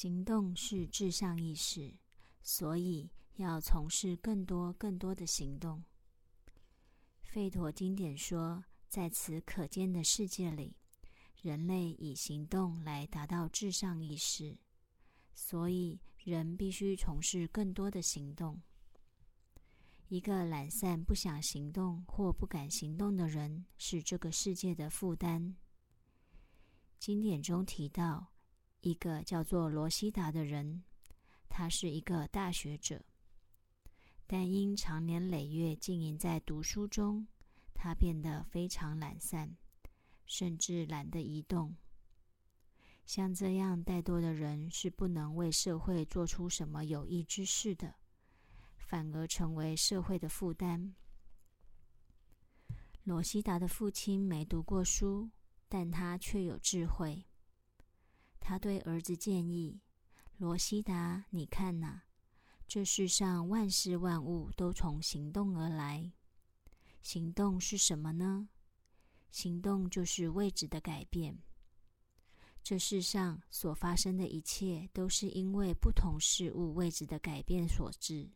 行动是至上意识，所以要从事更多更多的行动。费陀经典说，在此可见的世界里，人类以行动来达到至上意识，所以人必须从事更多的行动。一个懒散、不想行动或不敢行动的人，是这个世界的负担。经典中提到一个叫做罗西达的人，他是一个大学者，但因长年累月经营在读书中，他变得非常懒散，甚至懒得移动。像这样怠惰的人，是不能为社会做出什么有益之事的。反而成为社会的负担。罗西达的父亲没读过书，但他却有智慧。他对儿子建议：“罗西达，你看呐，这世上万事万物都从行动而来。行动是什么呢？行动就是位置的改变。这世上所发生的一切，都是因为不同事物位置的改变所致。”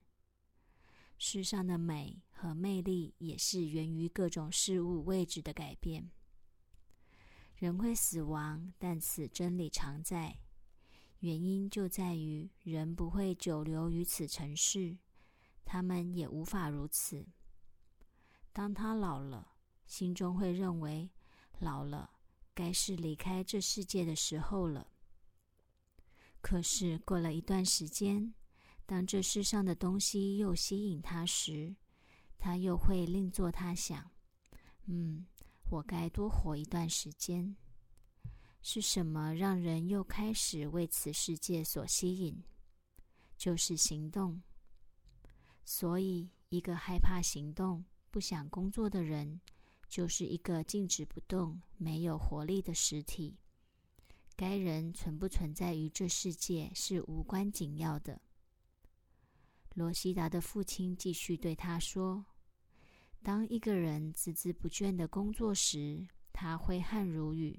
世上的美和魅力也是源于各种事物位置的改变。人会死亡，但此真理常在。原因就在于人不会久留于此尘世，他们也无法如此。当他老了，心中会认为老了该是离开这世界的时候了。可是过了一段时间。当这世上的东西又吸引他时，他又会另作他想：“嗯，我该多活一段时间。”是什么让人又开始为此世界所吸引？就是行动。所以，一个害怕行动、不想工作的人，就是一个静止不动、没有活力的实体。该人存不存在于这世界是无关紧要的。罗西达的父亲继续对他说：“当一个人孜孜不倦的工作时，他挥汗如雨，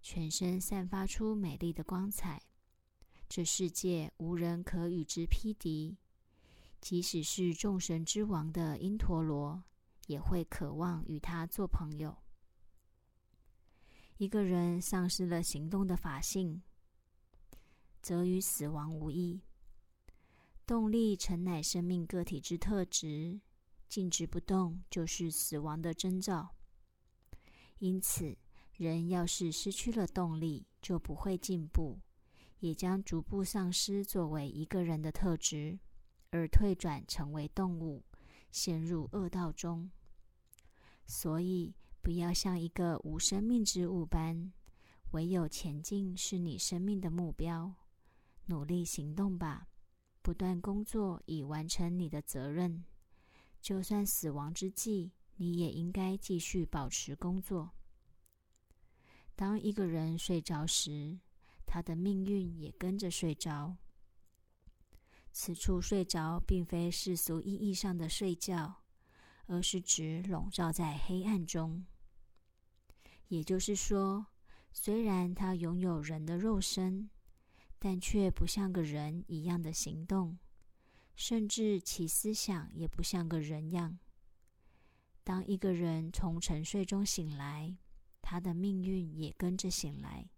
全身散发出美丽的光彩。这世界无人可与之匹敌，即使是众神之王的因陀罗，也会渴望与他做朋友。一个人丧失了行动的法性，则与死亡无异。”动力诚乃生命个体之特质，静止不动就是死亡的征兆。因此，人要是失去了动力，就不会进步，也将逐步丧失作为一个人的特质，而退转成为动物，陷入恶道中。所以，不要像一个无生命之物般，唯有前进是你生命的目标，努力行动吧。不断工作以完成你的责任，就算死亡之际，你也应该继续保持工作。当一个人睡着时，他的命运也跟着睡着。此处睡着，并非世俗意义上的睡觉，而是指笼罩在黑暗中。也就是说，虽然他拥有人的肉身。但却不像个人一样的行动，甚至其思想也不像个人样。当一个人从沉睡中醒来，他的命运也跟着醒来。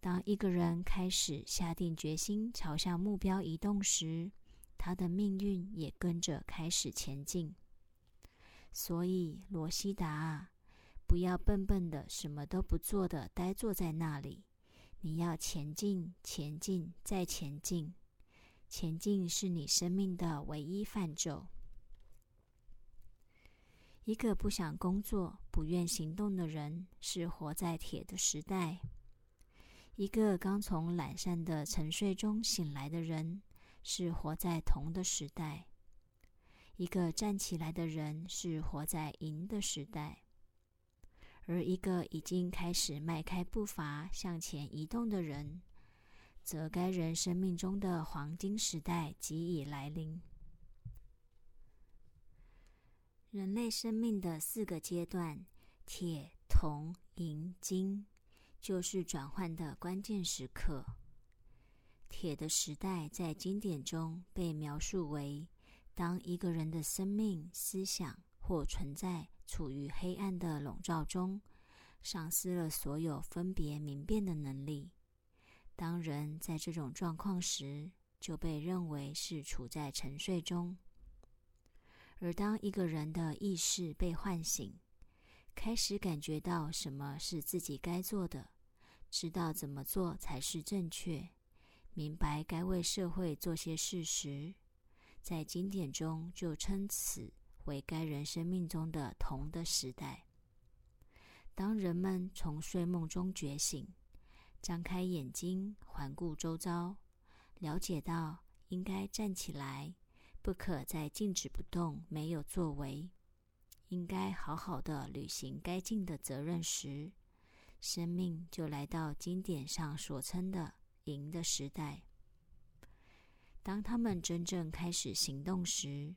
当一个人开始下定决心朝向目标移动时，他的命运也跟着开始前进。所以，罗西达，不要笨笨的什么都不做的呆坐在那里。你要前进，前进，再前进。前进是你生命的唯一范畴。一个不想工作、不愿行动的人，是活在铁的时代；一个刚从懒散的沉睡中醒来的人，是活在铜的时代；一个站起来的人，是活在银的时代。而一个已经开始迈开步伐向前移动的人，则该人生命中的黄金时代即已来临。人类生命的四个阶段——铁、铜、银、金，就是转换的关键时刻。铁的时代在经典中被描述为：当一个人的生命、思想或存在处于黑暗的笼罩中，丧失了所有分别明辨的能力。当人在这种状况时，就被认为是处在沉睡中。而当一个人的意识被唤醒，开始感觉到什么是自己该做的，知道怎么做才是正确，明白该为社会做些事时，在经典中就称此为该人生命中的同的时代。当人们从睡梦中觉醒，张开眼睛，环顾周遭，了解到应该站起来。不可再静止不动，没有作为。应该好好的履行该尽的责任时，生命就来到经典上所称的“赢”的时代。当他们真正开始行动时，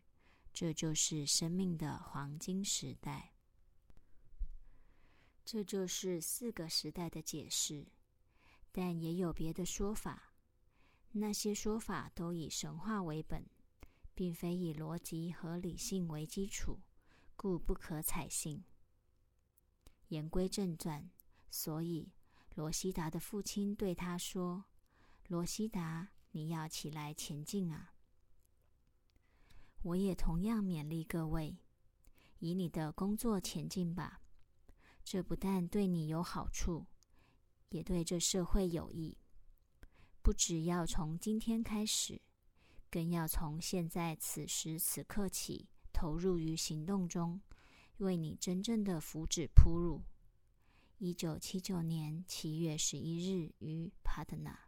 这就是生命的黄金时代。这就是四个时代的解释，但也有别的说法。那些说法都以神话为本。并非以逻辑和理性为基础，故不可采信。言归正传，所以罗西达的父亲对他说：“罗西达，你要起来前进啊！”我也同样勉励各位，以你的工作前进吧。这不但对你有好处，也对这社会有益。不只要从今天开始。更要从现在此时此刻起投入于行动中，为你真正的福祉铺路。一九七九年七月十一日于帕特纳。